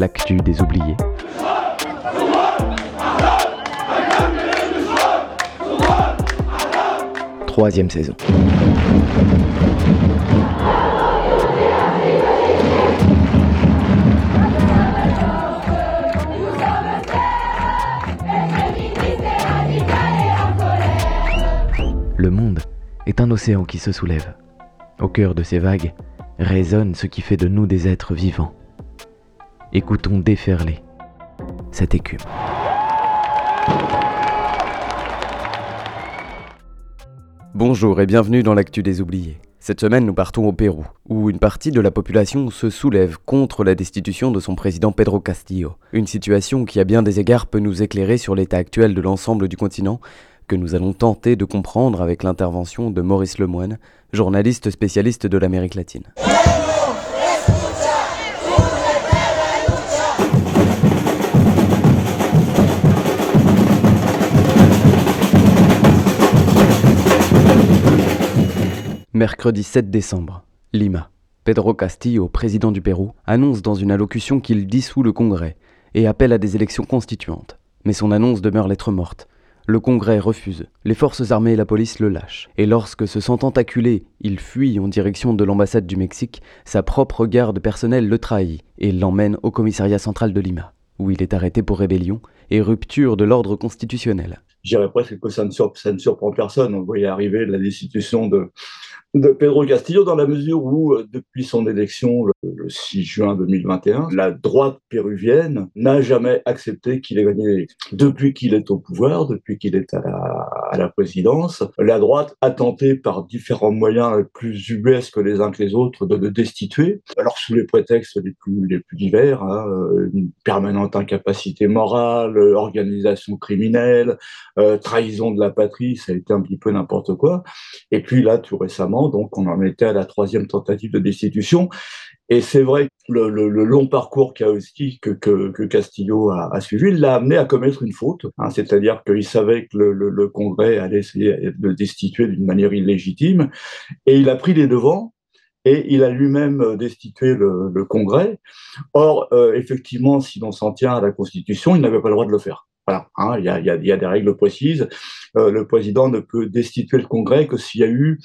l'actu des oubliés. Troisième saison. Le monde est un océan qui se soulève. Au cœur de ces vagues résonne ce qui fait de nous des êtres vivants. Écoutons déferler cette écume. Bonjour et bienvenue dans l'actu des oubliés. Cette semaine, nous partons au Pérou, où une partie de la population se soulève contre la destitution de son président Pedro Castillo. Une situation qui, à bien des égards, peut nous éclairer sur l'état actuel de l'ensemble du continent, que nous allons tenter de comprendre avec l'intervention de Maurice Lemoine, journaliste spécialiste de l'Amérique latine. Mercredi 7 décembre, Lima. Pedro Castillo, président du Pérou, annonce dans une allocution qu'il dissout le Congrès et appelle à des élections constituantes. Mais son annonce demeure lettre morte. Le Congrès refuse, les forces armées et la police le lâchent, et lorsque, se sentant acculé, il fuit en direction de l'ambassade du Mexique, sa propre garde personnelle le trahit et l'emmène au commissariat central de Lima, où il est arrêté pour rébellion et rupture de l'ordre constitutionnel. Je presque que ça ne, ça ne surprend personne. On voyait arriver la destitution de, de Pedro Castillo dans la mesure où, euh, depuis son élection le, 6 juin 2021, la droite péruvienne n'a jamais accepté qu'il ait gagné l'élection. Depuis qu'il est au pouvoir, depuis qu'il est à la, présidence, la droite a tenté par différents moyens plus ubuesques les uns que les autres de le destituer, alors sous les prétextes les plus, les plus divers, hein, euh, une permanente incapacité morale, organisation criminelle, euh, trahison de la patrie, ça a été un petit peu n'importe quoi. Et puis là, tout récemment, donc on en était à la troisième tentative de destitution. Et c'est vrai que le, long parcours chaotique que, Castillo a, suivi l'a amené à commettre une faute. Hein. C'est-à-dire qu'il savait que le, Congrès allait essayer de le destituer d'une manière illégitime. Et il a pris les devants et il a lui-même destitué le, Congrès. Or, euh, effectivement, si l'on s'en tient à la Constitution, il n'avait pas le droit de le faire. Voilà, hein, il, y a, il, y a, des règles précises. Euh, le président ne peut destituer le Congrès que s'il y a eu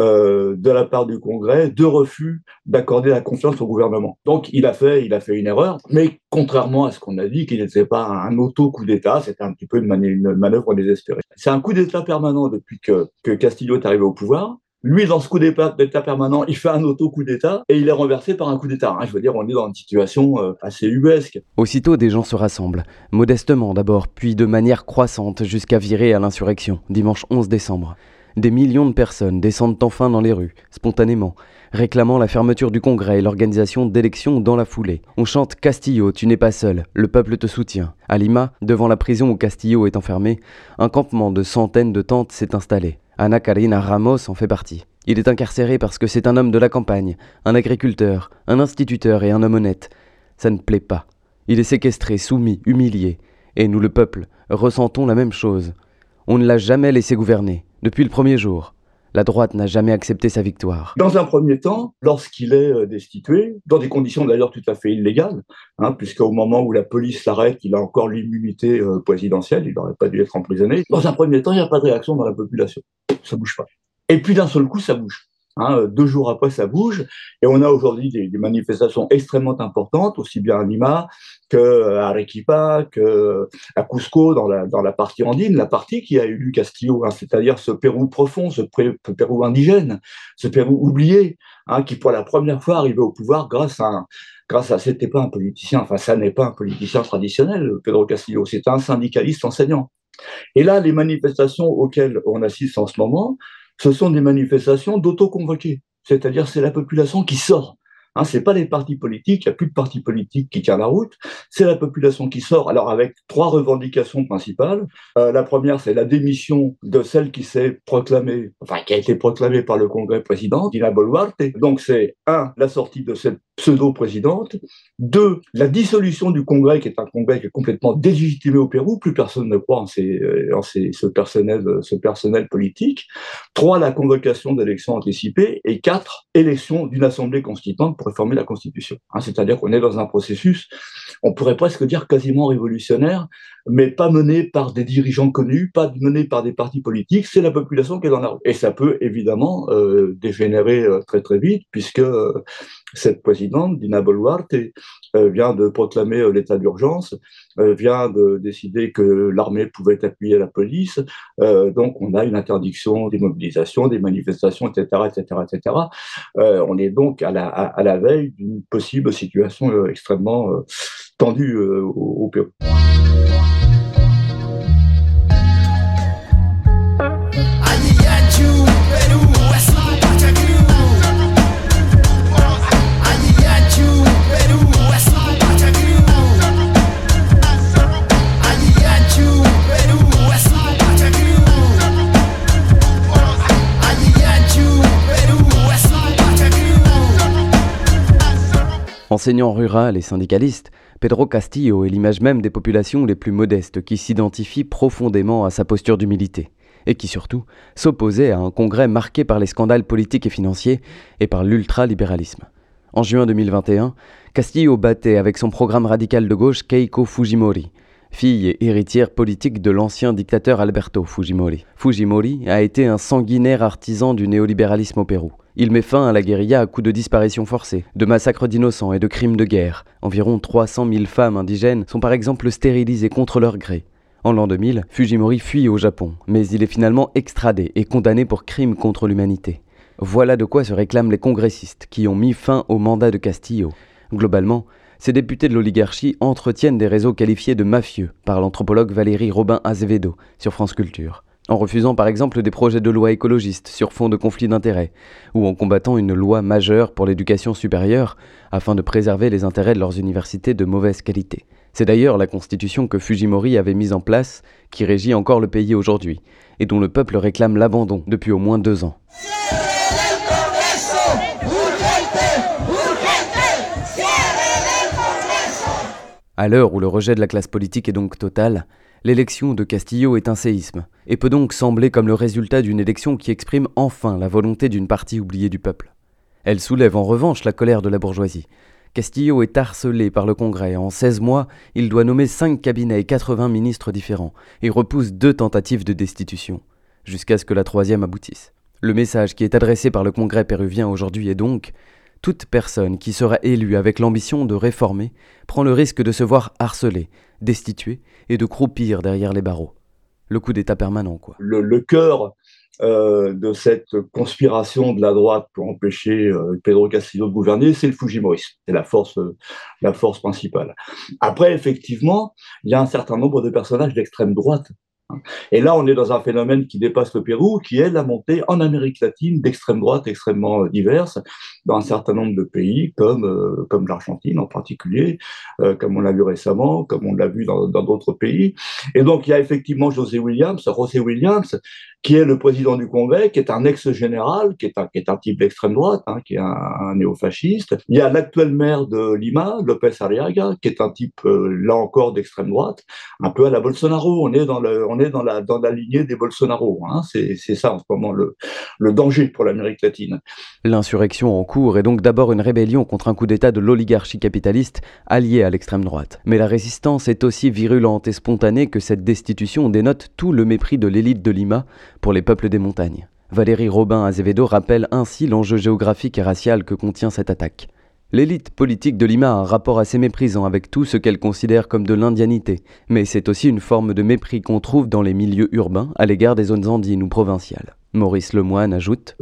euh, de la part du Congrès de refus d'accorder la confiance au gouvernement. Donc il a fait, il a fait une erreur, mais contrairement à ce qu'on a dit, qu'il n'était pas un auto-coup d'État, c'était un petit peu une, manœuvre désespérée. C'est un coup d'État permanent depuis que, que Castillo est arrivé au pouvoir. Lui, dans ce coup d'État permanent, il fait un auto-coup d'État et il est renversé par un coup d'État. Hein. Je veux dire, on est dans une situation euh, assez ubuesque. Aussitôt, des gens se rassemblent, modestement d'abord, puis de manière croissante jusqu'à virer à l'insurrection, dimanche 11 décembre. Des millions de personnes descendent enfin dans les rues, spontanément, réclamant la fermeture du Congrès et l'organisation d'élections dans la foulée. On chante Castillo, tu n'es pas seul, le peuple te soutient. À Lima, devant la prison où Castillo est enfermé, un campement de centaines de tentes s'est installé. Ana Karina Ramos en fait partie. Il est incarcéré parce que c'est un homme de la campagne, un agriculteur, un instituteur et un homme honnête. Ça ne plaît pas. Il est séquestré, soumis, humilié. Et nous, le peuple, ressentons la même chose. On ne l'a jamais laissé gouverner. Depuis le premier jour, la droite n'a jamais accepté sa victoire. Dans un premier temps, lorsqu'il est euh, destitué, dans des conditions d'ailleurs tout à fait illégales, hein, puisqu'au moment où la police l'arrête, il a encore l'immunité euh, présidentielle, il n'aurait pas dû être emprisonné. Dans un premier temps, il n'y a pas de réaction dans la population. Ça bouge pas. Et puis d'un seul coup, ça bouge. Hein, deux jours après, ça bouge. Et on a aujourd'hui des, manifestations extrêmement importantes, aussi bien à Lima qu'à Arequipa, qu'à Cusco, dans la, dans la partie andine, la partie qui a élu Castillo, hein, c'est-à-dire ce Pérou profond, ce Pérou indigène, ce Pérou oublié, hein, qui pour la première fois arrivé au pouvoir grâce à grâce à c'était pas un politicien, enfin ça n'est pas un politicien traditionnel, Pedro Castillo, c'est un syndicaliste enseignant. Et là, les manifestations auxquelles on assiste en ce moment, ce sont des manifestations d'autoconvoqués. C'est-à-dire, c'est la population qui sort Hein, c'est pas les partis politiques, il n'y a plus de partis politiques qui tiennent la route, c'est la population qui sort. Alors avec trois revendications principales. Euh, la première, c'est la démission de celle qui s'est proclamée, enfin qui a été proclamée par le Congrès président, Dina Boluarte. Donc c'est un, la sortie de cette pseudo-présidente. Deux, la dissolution du Congrès, qui est un Congrès qui est complètement délégitimé au Pérou, plus personne ne croit en, ces, euh, en ces, ce, personnel, ce personnel politique. Trois, la convocation d'élections anticipées. Et quatre, élection d'une assemblée constituante réformer la Constitution. Hein. C'est-à-dire qu'on est dans un processus, on pourrait presque dire quasiment révolutionnaire, mais pas mené par des dirigeants connus, pas mené par des partis politiques, c'est la population qui est dans la rue. Et ça peut évidemment euh, dégénérer euh, très très vite, puisque euh, cette présidente, Dina Boluarte, vient de proclamer l'état d'urgence, vient de décider que l'armée pouvait appuyer la police, donc on a une interdiction des mobilisations, des manifestations, etc., etc., etc. on est donc à la, à, la veille d'une possible situation extrêmement tendue au, au Pérou. Enseignant rural et syndicaliste, Pedro Castillo est l'image même des populations les plus modestes qui s'identifient profondément à sa posture d'humilité et qui surtout s'opposait à un congrès marqué par les scandales politiques et financiers et par l'ultralibéralisme. En juin 2021, Castillo battait avec son programme radical de gauche Keiko Fujimori, fille et héritière politique de l'ancien dictateur Alberto Fujimori. Fujimori a été un sanguinaire artisan du néolibéralisme au Pérou. Il met fin à la guérilla à coups de disparitions forcées, de massacres d'innocents et de crimes de guerre. Environ 300 000 femmes indigènes sont par exemple stérilisées contre leur gré. En l'an 2000, Fujimori fuit au Japon, mais il est finalement extradé et condamné pour crimes contre l'humanité. Voilà de quoi se réclament les congressistes qui ont mis fin au mandat de Castillo. Globalement, ces députés de l'oligarchie entretiennent des réseaux qualifiés de mafieux par l'anthropologue Valérie Robin Azevedo sur France Culture en refusant par exemple des projets de loi écologistes sur fond de conflits d'intérêts, ou en combattant une loi majeure pour l'éducation supérieure afin de préserver les intérêts de leurs universités de mauvaise qualité. C'est d'ailleurs la constitution que Fujimori avait mise en place qui régit encore le pays aujourd'hui, et dont le peuple réclame l'abandon depuis au moins deux ans. À l'heure où le rejet de la classe politique est donc total, L'élection de Castillo est un séisme, et peut donc sembler comme le résultat d'une élection qui exprime enfin la volonté d'une partie oubliée du peuple. Elle soulève en revanche la colère de la bourgeoisie. Castillo est harcelé par le Congrès. En 16 mois, il doit nommer 5 cabinets et 80 ministres différents, et repousse deux tentatives de destitution, jusqu'à ce que la troisième aboutisse. Le message qui est adressé par le Congrès péruvien aujourd'hui est donc toute personne qui sera élue avec l'ambition de réformer prend le risque de se voir harcelée, destituée et de croupir derrière les barreaux. Le coup d'État permanent, quoi. Le, cœur euh, de cette conspiration de la droite pour empêcher euh, Pedro Castillo de gouverner, c'est le Fujimorisme. C'est la la force principale. Après, effectivement, il y a un certain nombre de personnages d'extrême droite et là, on est dans un phénomène qui dépasse le Pérou, qui est la montée en Amérique latine d'extrême droite extrêmement diverses, dans un certain nombre de pays, comme, euh, comme l'Argentine en particulier, euh, comme on l'a vu récemment, comme on l'a vu dans d'autres pays. Et donc, il y a effectivement José Williams, José Williams, qui est le président du Congrès, qui est un ex-général, qui, est un, qui est un type d'extrême droite, hein, qui est un, néofasciste. Il y a l'actuel maire de Lima, Lopez Arriaga, qui est un type, euh, là encore, d'extrême droite, un peu à la Bolsonaro. On est dans, le, dans, la, dans la lignée des Bolsonaro. Hein. C'est ça, en ce moment, le, le danger pour l'Amérique latine. L'insurrection en cours est donc d'abord une rébellion contre un coup d'État de l'oligarchie capitaliste alliée à l'extrême droite. Mais la résistance est aussi virulente et spontanée que cette destitution dénote tout le mépris de l'élite de Lima pour les peuples des montagnes. Valérie Robin Azevedo rappelle ainsi l'enjeu géographique et racial que contient cette attaque. L'élite politique de Lima a un rapport assez méprisant avec tout ce qu'elle considère comme de l'indianité, mais c'est aussi une forme de mépris qu'on trouve dans les milieux urbains à l'égard des zones andines ou provinciales. Maurice Lemoine ajoute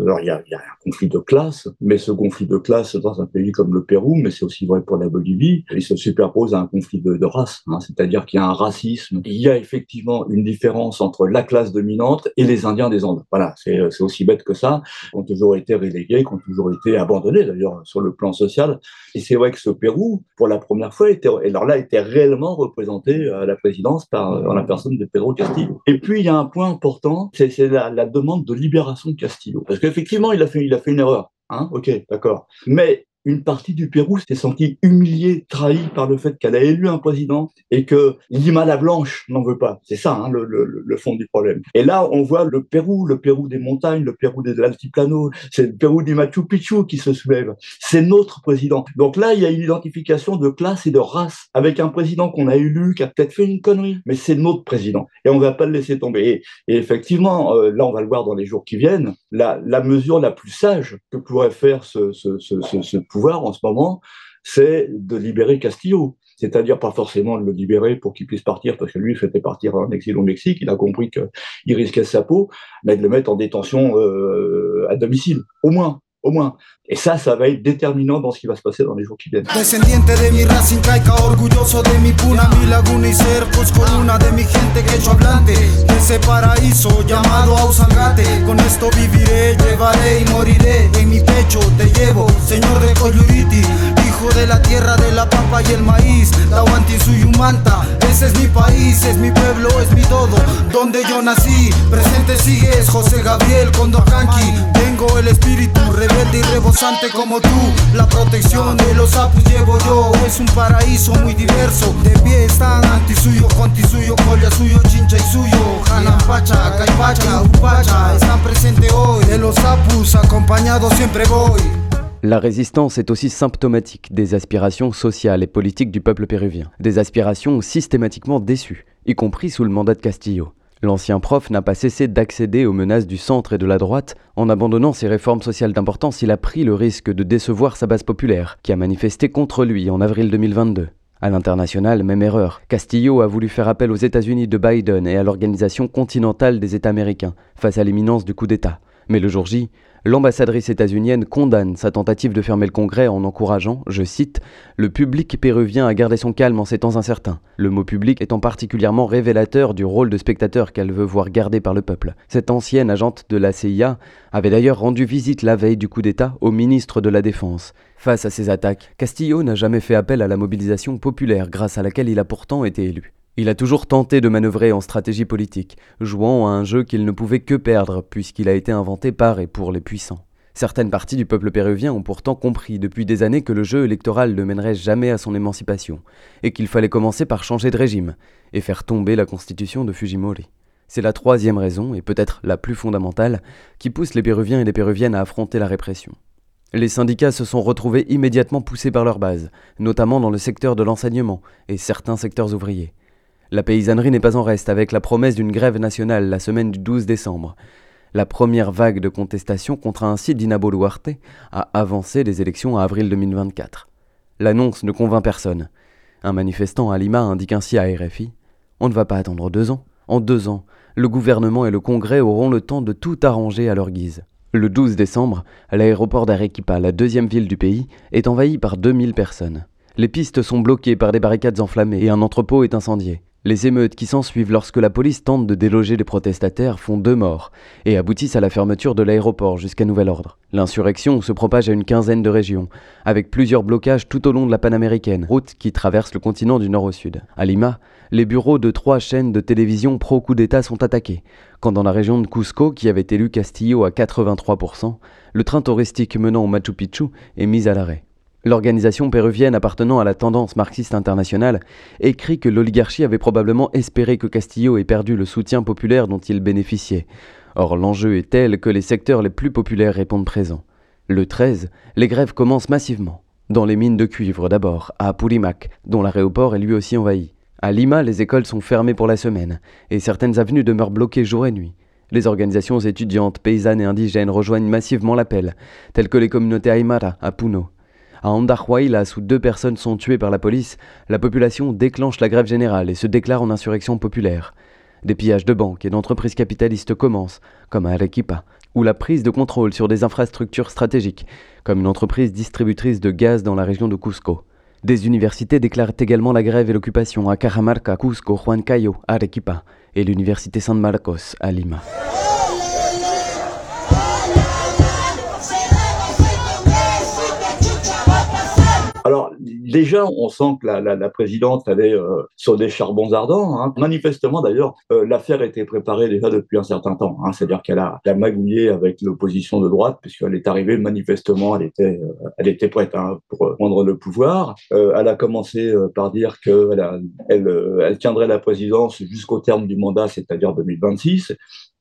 conflit de classe, mais ce conflit de classe dans un pays comme le Pérou, mais c'est aussi vrai pour la Bolivie, il se superpose à un conflit de, race, hein. c'est-à-dire qu'il y a un racisme. Il y a effectivement une différence entre la classe dominante et les Indiens des Andes. Voilà, c'est aussi bête que ça, qui ont toujours été relégués, qui ont toujours été abandonnés d'ailleurs sur le plan social. Et c'est vrai que ce Pérou, pour la première fois, était, alors là, était réellement représenté à la présidence par, la personne de Pedro Castillo. Et puis, il y a un point important, c'est la, la demande de libération de Castillo. Parce qu'effectivement, il a fait, il a fait une erreur. Hein ok, d'accord. Mais une partie du Pérou s'est sentie humiliée, trahie par le fait qu'elle a élu un président et que Lima la Blanche n'en veut pas. C'est ça hein, le, le, le, fond du problème. Et là, on voit le Pérou, le Pérou des montagnes, le Pérou des altiplanos, c'est le Pérou du Machu Picchu qui se soulève. C'est notre président. Donc là, il y a une identification de classe et de race avec un président qu'on a élu, qui a peut-être fait une connerie, mais c'est notre président. Et on ne va pas le laisser tomber. Et, effectivement, euh, là, on va le voir dans les jours qui viennent, la, mesure la plus sage que pourrait faire ce pouvoir en ce moment, c'est de libérer Castillo. C'est-à-dire pas forcément de le libérer pour qu'il puisse partir, parce que lui, il souhaitait partir en exil au Mexique, il a compris qu'il risquait sa peau, mais de le mettre en détention euh, à domicile, au moins. Au moins. Et ça, ça va être déterminant dans ce qui va se passer dans les jours qui viennent. Descendiente de mi de mi puna, y cercos, de mi gente que yo hablante, en de la tierra de la papa y el maíz, Tahuanti Suyumanta, ese es mi país, es mi pueblo, es mi todo, donde yo nací, presente sigues, José Gabriel Condocanqui, tengo el espíritu rebelde y rebosante como tú, la protección de los apus llevo yo, es un paraíso muy diverso, de pie están anti suyo, conti suyo, chincha y suyo, Pacha, Caipacha, Upacha, están presentes hoy, de los apus acompañado siempre voy. La résistance est aussi symptomatique des aspirations sociales et politiques du peuple péruvien, des aspirations systématiquement déçues, y compris sous le mandat de Castillo. L'ancien prof n'a pas cessé d'accéder aux menaces du centre et de la droite. En abandonnant ses réformes sociales d'importance, il a pris le risque de décevoir sa base populaire, qui a manifesté contre lui en avril 2022. À l'international, même erreur. Castillo a voulu faire appel aux États-Unis de Biden et à l'Organisation continentale des États américains face à l'imminence du coup d'État. Mais le jour J, L'ambassadrice états-unienne condamne sa tentative de fermer le Congrès en encourageant, je cite, le public péruvien à garder son calme en ces temps incertains. Le mot public étant particulièrement révélateur du rôle de spectateur qu'elle veut voir gardé par le peuple. Cette ancienne agente de la CIA avait d'ailleurs rendu visite la veille du coup d'État au ministre de la Défense. Face à ces attaques, Castillo n'a jamais fait appel à la mobilisation populaire grâce à laquelle il a pourtant été élu. Il a toujours tenté de manœuvrer en stratégie politique, jouant à un jeu qu'il ne pouvait que perdre puisqu'il a été inventé par et pour les puissants. Certaines parties du peuple péruvien ont pourtant compris depuis des années que le jeu électoral ne mènerait jamais à son émancipation, et qu'il fallait commencer par changer de régime, et faire tomber la constitution de Fujimori. C'est la troisième raison, et peut-être la plus fondamentale, qui pousse les Péruviens et les Péruviennes à affronter la répression. Les syndicats se sont retrouvés immédiatement poussés par leur base, notamment dans le secteur de l'enseignement et certains secteurs ouvriers. La paysannerie n'est pas en reste avec la promesse d'une grève nationale la semaine du 12 décembre. La première vague de contestation contre ainsi Dina Boluarte a avancé les élections à avril 2024. L'annonce ne convainc personne. Un manifestant à Lima indique ainsi à RFI On ne va pas attendre deux ans. En deux ans, le gouvernement et le Congrès auront le temps de tout arranger à leur guise. Le 12 décembre, l'aéroport d'Arequipa, la deuxième ville du pays, est envahi par 2000 personnes. Les pistes sont bloquées par des barricades enflammées et un entrepôt est incendié. Les émeutes qui s'ensuivent lorsque la police tente de déloger les protestataires font deux morts et aboutissent à la fermeture de l'aéroport jusqu'à nouvel ordre. L'insurrection se propage à une quinzaine de régions, avec plusieurs blocages tout au long de la panaméricaine, route qui traverse le continent du nord au sud. À Lima, les bureaux de trois chaînes de télévision pro-coup d'État sont attaqués, quand dans la région de Cusco, qui avait élu Castillo à 83%, le train touristique menant au Machu Picchu est mis à l'arrêt. L'organisation péruvienne appartenant à la tendance marxiste internationale écrit que l'oligarchie avait probablement espéré que Castillo ait perdu le soutien populaire dont il bénéficiait. Or, l'enjeu est tel que les secteurs les plus populaires répondent présents. Le 13, les grèves commencent massivement. Dans les mines de cuivre d'abord, à Purimac, dont l'aéroport est lui aussi envahi. À Lima, les écoles sont fermées pour la semaine, et certaines avenues demeurent bloquées jour et nuit. Les organisations étudiantes, paysannes et indigènes rejoignent massivement l'appel, telles que les communautés Aymara à Puno. À Andahuaylas, où deux personnes sont tuées par la police, la population déclenche la grève générale et se déclare en insurrection populaire. Des pillages de banques et d'entreprises capitalistes commencent, comme à Arequipa, où la prise de contrôle sur des infrastructures stratégiques, comme une entreprise distributrice de gaz dans la région de Cusco. Des universités déclarent également la grève et l'occupation à Cajamarca, Cusco, Huancayo, Arequipa et l'université San Marcos à Lima. Déjà, on sent que la, la, la présidente allait euh, sur des charbons ardents. Hein. Manifestement, d'ailleurs, euh, l'affaire était préparée déjà depuis un certain temps. Hein. C'est-à-dire qu'elle a, a, magouillé avec l'opposition de droite, puisqu'elle est arrivée manifestement, elle était, euh, elle était prête hein, pour prendre le pouvoir. Euh, elle a commencé par dire qu'elle elle, elle tiendrait la présidence jusqu'au terme du mandat, c'est-à-dire 2026.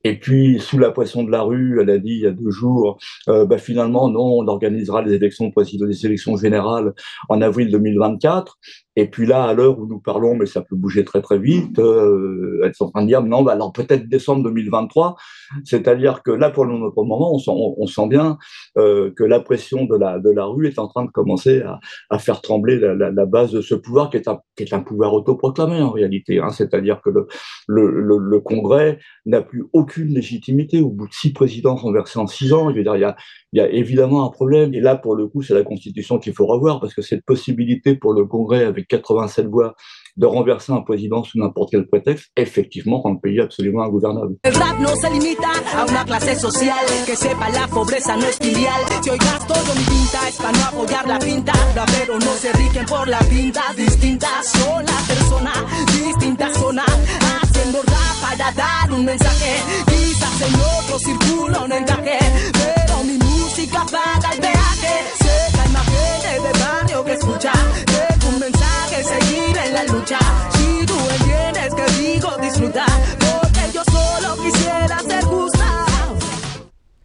Et puis, sous la pression de la rue, elle a dit il y a deux jours, euh, bah, finalement, non, on organisera les élections présidentielles, les élections générales en avril 2024. Et puis là, à l'heure où nous parlons, mais ça peut bouger très très vite, euh, elles sont en train de dire non, bah alors peut-être décembre 2023. C'est-à-dire que là, pour le, moment, on sent, on, sent bien euh, que la pression de la, de la rue est en train de commencer à, à faire trembler la, base de ce pouvoir qui est un, qui est un pouvoir autoproclamé en réalité. Hein. C'est-à-dire que le, le, le, Congrès n'a plus aucune légitimité. Au bout de six présidents renversés en six ans, je veux dire, il y a, évidemment un problème. Et là, pour le coup, c'est la Constitution qu'il faut revoir parce que cette possibilité pour le Congrès avec 87 voix de renverser un président sous n'importe quel prétexte, effectivement, rend le pays absolument ingouvernable.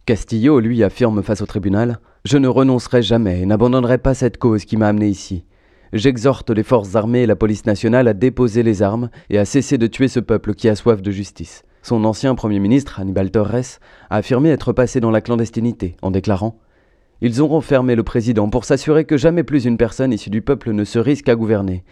Castillo, lui, affirme face au tribunal Je ne renoncerai jamais et n'abandonnerai pas cette cause qui m'a amené ici. J'exhorte les forces armées et la police nationale à déposer les armes et à cesser de tuer ce peuple qui a soif de justice. Son ancien Premier ministre, Hannibal Torres, a affirmé être passé dans la clandestinité en déclarant Ils ont renfermé le président pour s'assurer que jamais plus une personne issue du peuple ne se risque à gouverner.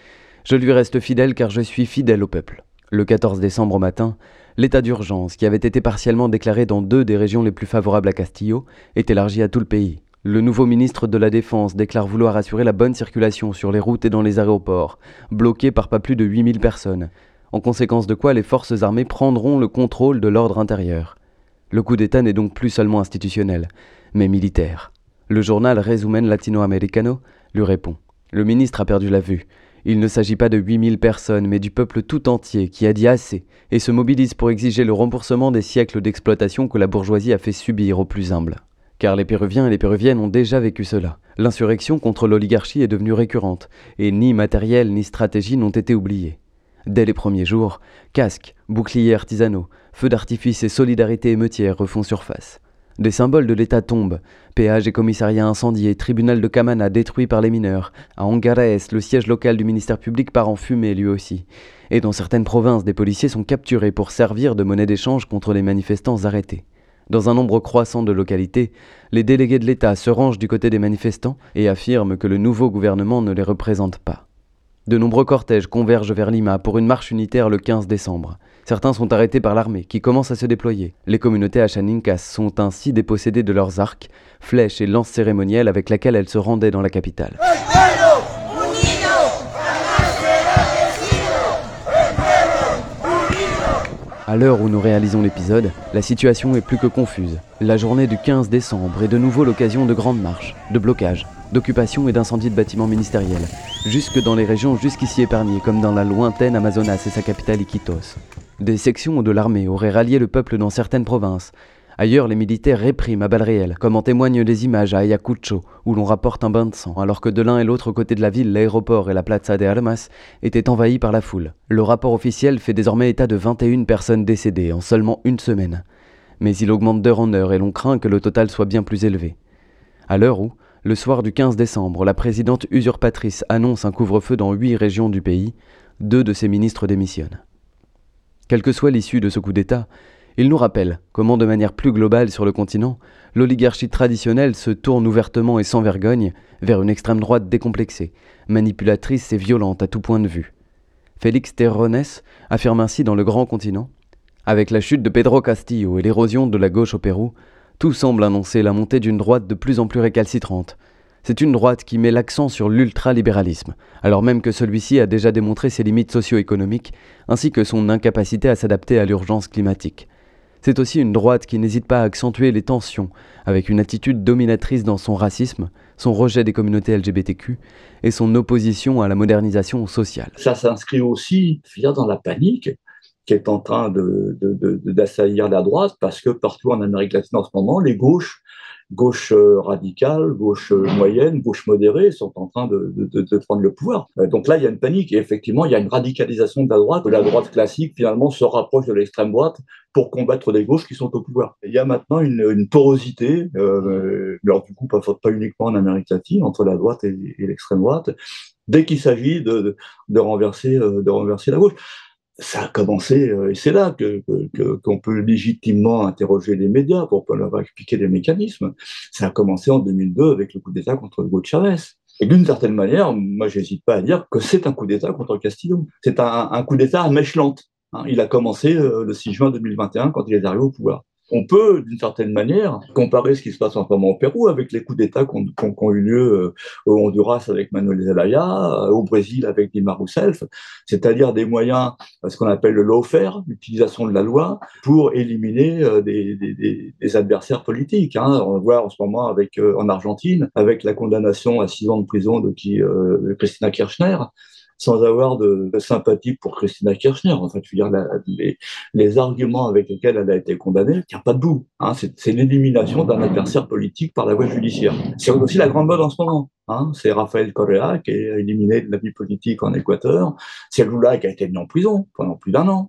Je lui reste fidèle car je suis fidèle au peuple. Le 14 décembre au matin, l'état d'urgence, qui avait été partiellement déclaré dans deux des régions les plus favorables à Castillo, est élargi à tout le pays. Le nouveau ministre de la Défense déclare vouloir assurer la bonne circulation sur les routes et dans les aéroports, bloqués par pas plus de 8000 personnes, en conséquence de quoi les forces armées prendront le contrôle de l'ordre intérieur. Le coup d'État n'est donc plus seulement institutionnel, mais militaire. Le journal Resumen Latinoamericano lui répond. Le ministre a perdu la vue. Il ne s'agit pas de 8000 personnes, mais du peuple tout entier qui a dit assez et se mobilise pour exiger le remboursement des siècles d'exploitation que la bourgeoisie a fait subir aux plus humbles car les Péruviens et les Péruviennes ont déjà vécu cela. L'insurrection contre l'oligarchie est devenue récurrente, et ni matériel ni stratégie n'ont été oubliés. Dès les premiers jours, casques, boucliers artisanaux, feux d'artifice et solidarité émeutière refont surface. Des symboles de l'État tombent, péage et commissariat incendiés, tribunal de Camana détruit par les mineurs, à Angares, le siège local du ministère public part en fumée lui aussi. Et dans certaines provinces, des policiers sont capturés pour servir de monnaie d'échange contre les manifestants arrêtés. Dans un nombre croissant de localités, les délégués de l'État se rangent du côté des manifestants et affirment que le nouveau gouvernement ne les représente pas. De nombreux cortèges convergent vers Lima pour une marche unitaire le 15 décembre. Certains sont arrêtés par l'armée qui commence à se déployer. Les communautés achaninkas sont ainsi dépossédées de leurs arcs, flèches et lances cérémonielles avec lesquelles elles se rendaient dans la capitale. À l'heure où nous réalisons l'épisode, la situation est plus que confuse. La journée du 15 décembre est de nouveau l'occasion de grandes marches, de blocages, d'occupations et d'incendies de bâtiments ministériels, jusque dans les régions jusqu'ici épargnées, comme dans la lointaine Amazonas et sa capitale Iquitos. Des sections de l'armée auraient rallié le peuple dans certaines provinces, Ailleurs, les militaires répriment à balles réelles, comme en témoignent les images à Ayacucho, où l'on rapporte un bain de sang, alors que de l'un et l'autre côté de la ville, l'aéroport et la Plaza de Armas étaient envahis par la foule. Le rapport officiel fait désormais état de 21 personnes décédées en seulement une semaine. Mais il augmente d'heure en heure et l'on craint que le total soit bien plus élevé. À l'heure où, le soir du 15 décembre, la présidente usurpatrice annonce un couvre-feu dans huit régions du pays, deux de ses ministres démissionnent. Quelle que soit l'issue de ce coup d'État, il nous rappelle comment, de manière plus globale sur le continent, l'oligarchie traditionnelle se tourne ouvertement et sans vergogne vers une extrême droite décomplexée, manipulatrice et violente à tout point de vue. Félix Terrones affirme ainsi dans Le Grand Continent Avec la chute de Pedro Castillo et l'érosion de la gauche au Pérou, tout semble annoncer la montée d'une droite de plus en plus récalcitrante. C'est une droite qui met l'accent sur l'ultralibéralisme, alors même que celui-ci a déjà démontré ses limites socio-économiques ainsi que son incapacité à s'adapter à l'urgence climatique. C'est aussi une droite qui n'hésite pas à accentuer les tensions, avec une attitude dominatrice dans son racisme, son rejet des communautés LGBTQ et son opposition à la modernisation sociale. Ça s'inscrit aussi dans la panique qui est en train d'assaillir de, la droite parce que partout en Amérique latine en ce moment, les gauches gauche euh, radicale, gauche euh, moyenne, gauche modérée sont en train de, prendre le pouvoir. Euh, donc là, il y a une panique et effectivement, il y a une radicalisation de la droite. La droite classique, finalement, se rapproche de l'extrême droite pour combattre les gauches qui sont au pouvoir. Il y a maintenant une, porosité, euh, alors du coup, pas, uniquement en Amérique latine, entre la droite et, l'extrême droite, dès qu'il s'agit de, renverser, de renverser la gauche ça a commencé, euh, et c'est là que, qu'on peut légitimement interroger les médias pour leur expliquer les mécanismes. Ça a commencé en 2002 avec le coup d'État contre Hugo Chavez. Et d'une certaine manière, moi, j'hésite pas à dire que c'est un coup d'État contre Castillo. C'est un, un coup d'État à mèche lente. Hein. Il a commencé euh, le 6 juin 2021 quand il est arrivé au pouvoir on peut, d'une certaine manière, comparer ce qui se passe en ce moment au Pérou avec les coups d'État qui ont, eu lieu euh, au Honduras avec Manuel Zelaya, euh, au Brésil avec Dilma Rousseff, c'est-à-dire des moyens, euh, ce qu'on appelle le lawfare, l'utilisation de la loi, pour éliminer des, adversaires politiques. Hein. On le voit en ce moment avec, en Argentine, avec la condamnation à six ans de prison de, qui, de Christina Kirchner sans avoir de, sympathie pour Christina Kirchner. En fait, je veux dire, les, arguments avec lesquels elle a été condamnée, a pas de bout. Hein. C'est l'élimination d'un adversaire politique par la voie judiciaire. C'est aussi la grande mode en ce moment. Hein. C'est Rafael Correa qui est éliminé de la vie politique en Équateur. C'est Lula qui a été mis en prison pendant plus d'un an.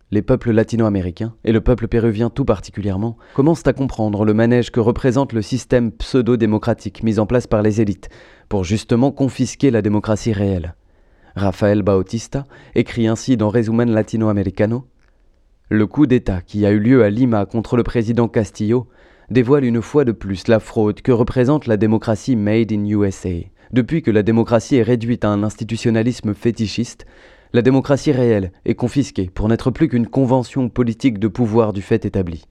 les peuples latino-américains, et le peuple péruvien tout particulièrement, commencent à comprendre le manège que représente le système pseudo-démocratique mis en place par les élites, pour justement confisquer la démocratie réelle. Rafael Bautista écrit ainsi dans Resumen Latino-Americano Le coup d'État qui a eu lieu à Lima contre le président Castillo dévoile une fois de plus la fraude que représente la démocratie made in USA. Depuis que la démocratie est réduite à un institutionnalisme fétichiste, la démocratie réelle est confisquée pour n'être plus qu'une convention politique de pouvoir du fait établi.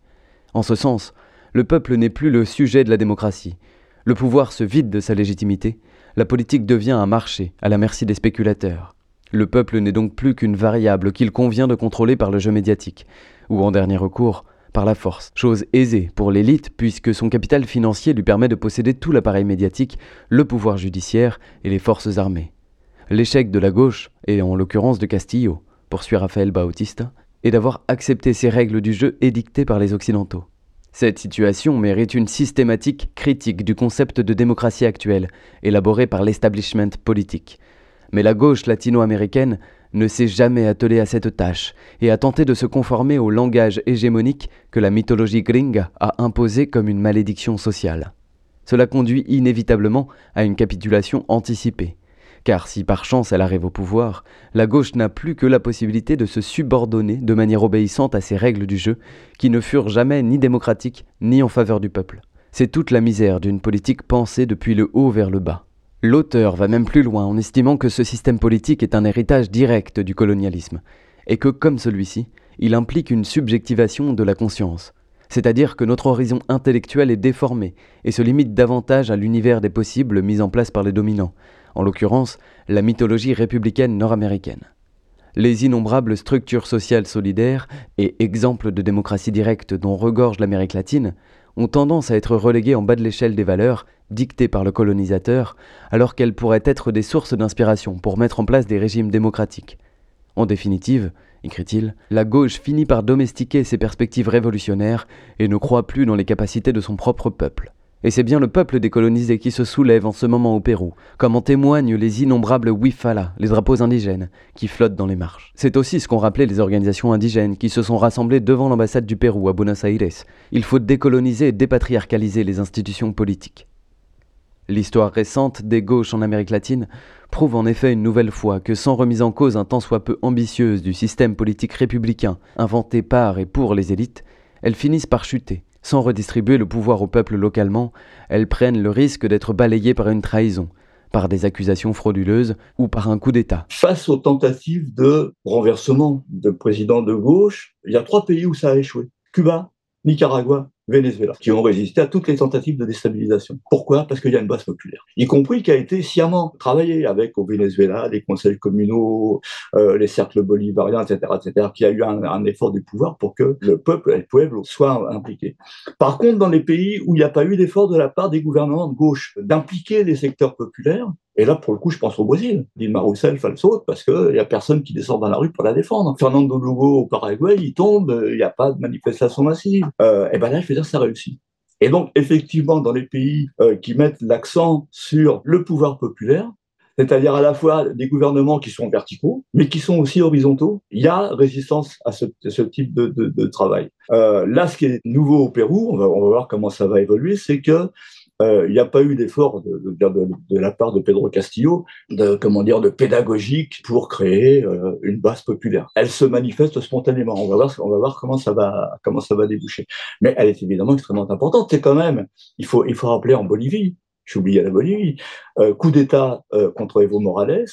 En ce sens, le peuple n'est plus le sujet de la démocratie. Le pouvoir se vide de sa légitimité, la politique devient un marché à la merci des spéculateurs. Le peuple n'est donc plus qu'une variable qu'il convient de contrôler par le jeu médiatique, ou en dernier recours, par la force, chose aisée pour l'élite puisque son capital financier lui permet de posséder tout l'appareil médiatique, le pouvoir judiciaire et les forces armées. L'échec de la gauche, et en l'occurrence de Castillo, poursuit Rafael Bautista, est d'avoir accepté ces règles du jeu édictées par les Occidentaux. Cette situation mérite une systématique critique du concept de démocratie actuelle, élaboré par l'establishment politique. Mais la gauche latino-américaine ne s'est jamais attelée à cette tâche et a tenté de se conformer au langage hégémonique que la mythologie gringa a imposé comme une malédiction sociale. Cela conduit inévitablement à une capitulation anticipée. Car si par chance elle arrive au pouvoir, la gauche n'a plus que la possibilité de se subordonner de manière obéissante à ces règles du jeu, qui ne furent jamais ni démocratiques ni en faveur du peuple. C'est toute la misère d'une politique pensée depuis le haut vers le bas. L'auteur va même plus loin en estimant que ce système politique est un héritage direct du colonialisme, et que, comme celui-ci, il implique une subjectivation de la conscience, c'est-à-dire que notre horizon intellectuel est déformé et se limite davantage à l'univers des possibles mis en place par les dominants, en l'occurrence la mythologie républicaine nord-américaine. Les innombrables structures sociales solidaires et exemples de démocratie directe dont regorge l'Amérique latine ont tendance à être reléguées en bas de l'échelle des valeurs dictées par le colonisateur, alors qu'elles pourraient être des sources d'inspiration pour mettre en place des régimes démocratiques. En définitive, écrit-il, la gauche finit par domestiquer ses perspectives révolutionnaires et ne croit plus dans les capacités de son propre peuple. Et c'est bien le peuple décolonisé qui se soulève en ce moment au Pérou, comme en témoignent les innombrables wifala, les drapeaux indigènes, qui flottent dans les marches. C'est aussi ce qu'ont rappelé les organisations indigènes qui se sont rassemblées devant l'ambassade du Pérou à Buenos Aires. Il faut décoloniser et dépatriarcaliser les institutions politiques. L'histoire récente des gauches en Amérique latine prouve en effet une nouvelle fois que sans remise en cause un tant soit peu ambitieuse du système politique républicain inventé par et pour les élites, elles finissent par chuter. Sans redistribuer le pouvoir au peuple localement, elles prennent le risque d'être balayées par une trahison, par des accusations frauduleuses ou par un coup d'État. Face aux tentatives de renversement de présidents de gauche, il y a trois pays où ça a échoué. Cuba, Nicaragua Venezuela, qui ont résisté à toutes les tentatives de déstabilisation. Pourquoi? Parce qu'il y a une base populaire, y compris qui a été sciemment travaillée avec au Venezuela, les conseils communaux, euh, les cercles bolivariens, etc., etc., qui a eu un, effort du pouvoir pour que le peuple le pueblo soient impliqués. Par contre, dans les pays où il n'y a pas eu d'effort de la part des gouvernements de gauche d'impliquer les secteurs populaires, et là, pour le coup, je pense au Brésil. Dilma Rousseff, elle saute parce qu'il n'y a personne qui descend dans la rue pour la défendre. Fernando Lugo au Paraguay, il tombe, il n'y a pas de manifestation massive. Euh, et ben là, je veux dire, ça réussit. Et donc, effectivement, dans les pays euh, qui mettent l'accent sur le pouvoir populaire, c'est-à-dire à la fois des gouvernements qui sont verticaux, mais qui sont aussi horizontaux, il y a résistance à ce, type de, travail. Euh, là, ce qui est nouveau au Pérou, on va voir comment ça va évoluer, c'est que euh, il n'y a pas eu d'effort de, la part de Pedro Castillo, de comment dire, de pédagogique pour créer euh, une base populaire. Elle se manifeste spontanément. On va voir, on va voir comment ça va, comment ça va déboucher. Mais elle est évidemment extrêmement importante. C'est quand même, il faut, il faut rappeler en Bolivie. J'ai oublié la Bolivie. Euh, coup d'État contre Evo Morales.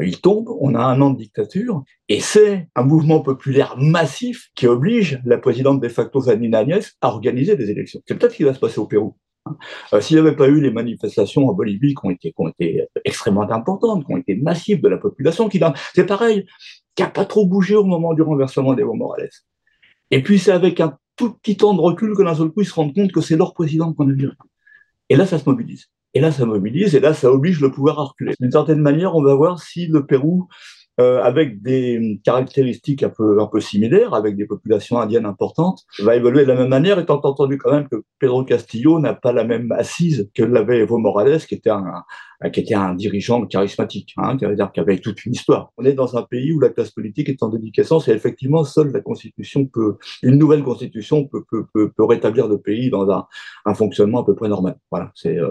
Il tombe. On a un an de dictature. Et c'est un mouvement populaire massif qui oblige la présidente de facto Zanina Agnès à organiser des élections. C'est peut-être ce qui va se passer au Pérou. Euh, S'il n'y avait pas eu les manifestations en Bolivie qui ont été, extrêmement importantes, qui ont été massives de la population, qui c'est pareil, qui n'a pas trop bougé au moment du renversement d'Evo Morales. Et puis c'est avec un tout petit temps de recul que d'un seul coup ils se rendent compte que c'est leur président qu'on a viré. Et là ça se mobilise. Et là ça mobilise, et là ça oblige le pouvoir à reculer. D'une certaine manière, on va voir si le Pérou euh, avec des caractéristiques un peu, un peu similaires, avec des populations indiennes importantes, va évoluer de la même manière, étant entendu quand même que Pedro Castillo n'a pas la même assise que l'avait Evo Morales, qui était un, qui était un dirigeant charismatique, hein, qui, avait toute une histoire. On est dans un pays où la classe politique est en déliquescence et effectivement, seule la constitution peut, une nouvelle constitution peut, peut, peut, peut rétablir le pays dans un, un, fonctionnement à peu près normal. Voilà, c'est euh,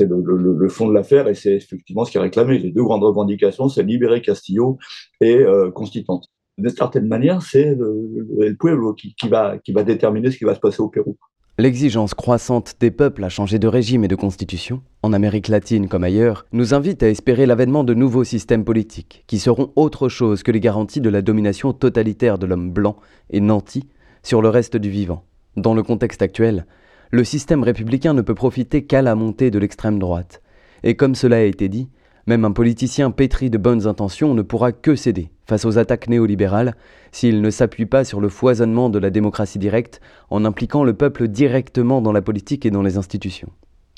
le, le, le, fond de l'affaire et c'est effectivement ce qui est réclamé. Les deux grandes revendications, c'est libérer Castillo et euh, constituante. De certaine manière, c'est le, le, le pueblo qui, qui, va, qui va déterminer ce qui va se passer au Pérou. L'exigence croissante des peuples à changer de régime et de constitution, en Amérique latine comme ailleurs, nous invite à espérer l'avènement de nouveaux systèmes politiques, qui seront autre chose que les garanties de la domination totalitaire de l'homme blanc et nanti sur le reste du vivant. Dans le contexte actuel, le système républicain ne peut profiter qu'à la montée de l'extrême droite. Et comme cela a été dit, même un politicien pétri de bonnes intentions ne pourra que céder face aux attaques néolibérales s'il ne s'appuie pas sur le foisonnement de la démocratie directe en impliquant le peuple directement dans la politique et dans les institutions.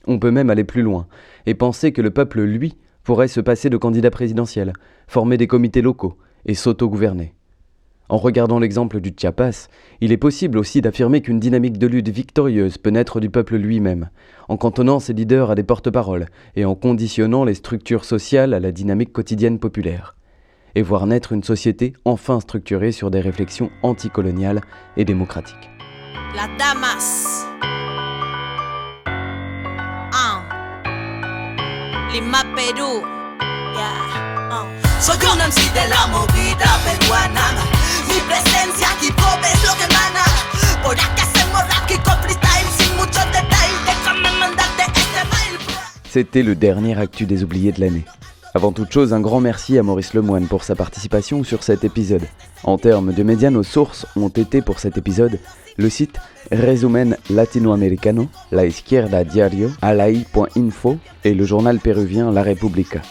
On peut même aller plus loin et penser que le peuple, lui, pourrait se passer de candidat présidentiel, former des comités locaux et s'auto-gouverner. En regardant l'exemple du Chiapas, il est possible aussi d'affirmer qu'une dynamique de lutte victorieuse peut naître du peuple lui-même, en cantonnant ses leaders à des porte-paroles et en conditionnant les structures sociales à la dynamique quotidienne populaire, et voir naître une société enfin structurée sur des réflexions anticoloniales et démocratiques. Las damas. Lima, Perú. Yeah. Soy un MC de la movida peruana. Mi presencia hip hop es lo que emana. Por acá hacemos rap hip hop freestyle sin mucho detalle. Déjame mandarte este mail. C'était le dernier actu des oubliés de l'année. Avant toute chose, un grand merci à Maurice Lemoine pour sa participation sur cet épisode. En termes de médias, nos sources ont été pour cet épisode le site Resumen Latinoamericano, La Izquierda Diario, alai.info et le journal péruvien La República.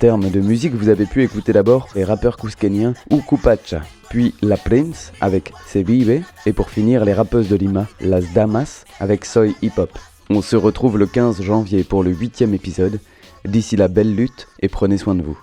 Termes de musique, vous avez pu écouter d'abord les rappeurs cusqueniens ou Cupacha, puis La Prince avec Se et pour finir les rappeuses de Lima, Las Damas avec Soy Hip Hop. On se retrouve le 15 janvier pour le huitième épisode. D'ici la belle lutte et prenez soin de vous.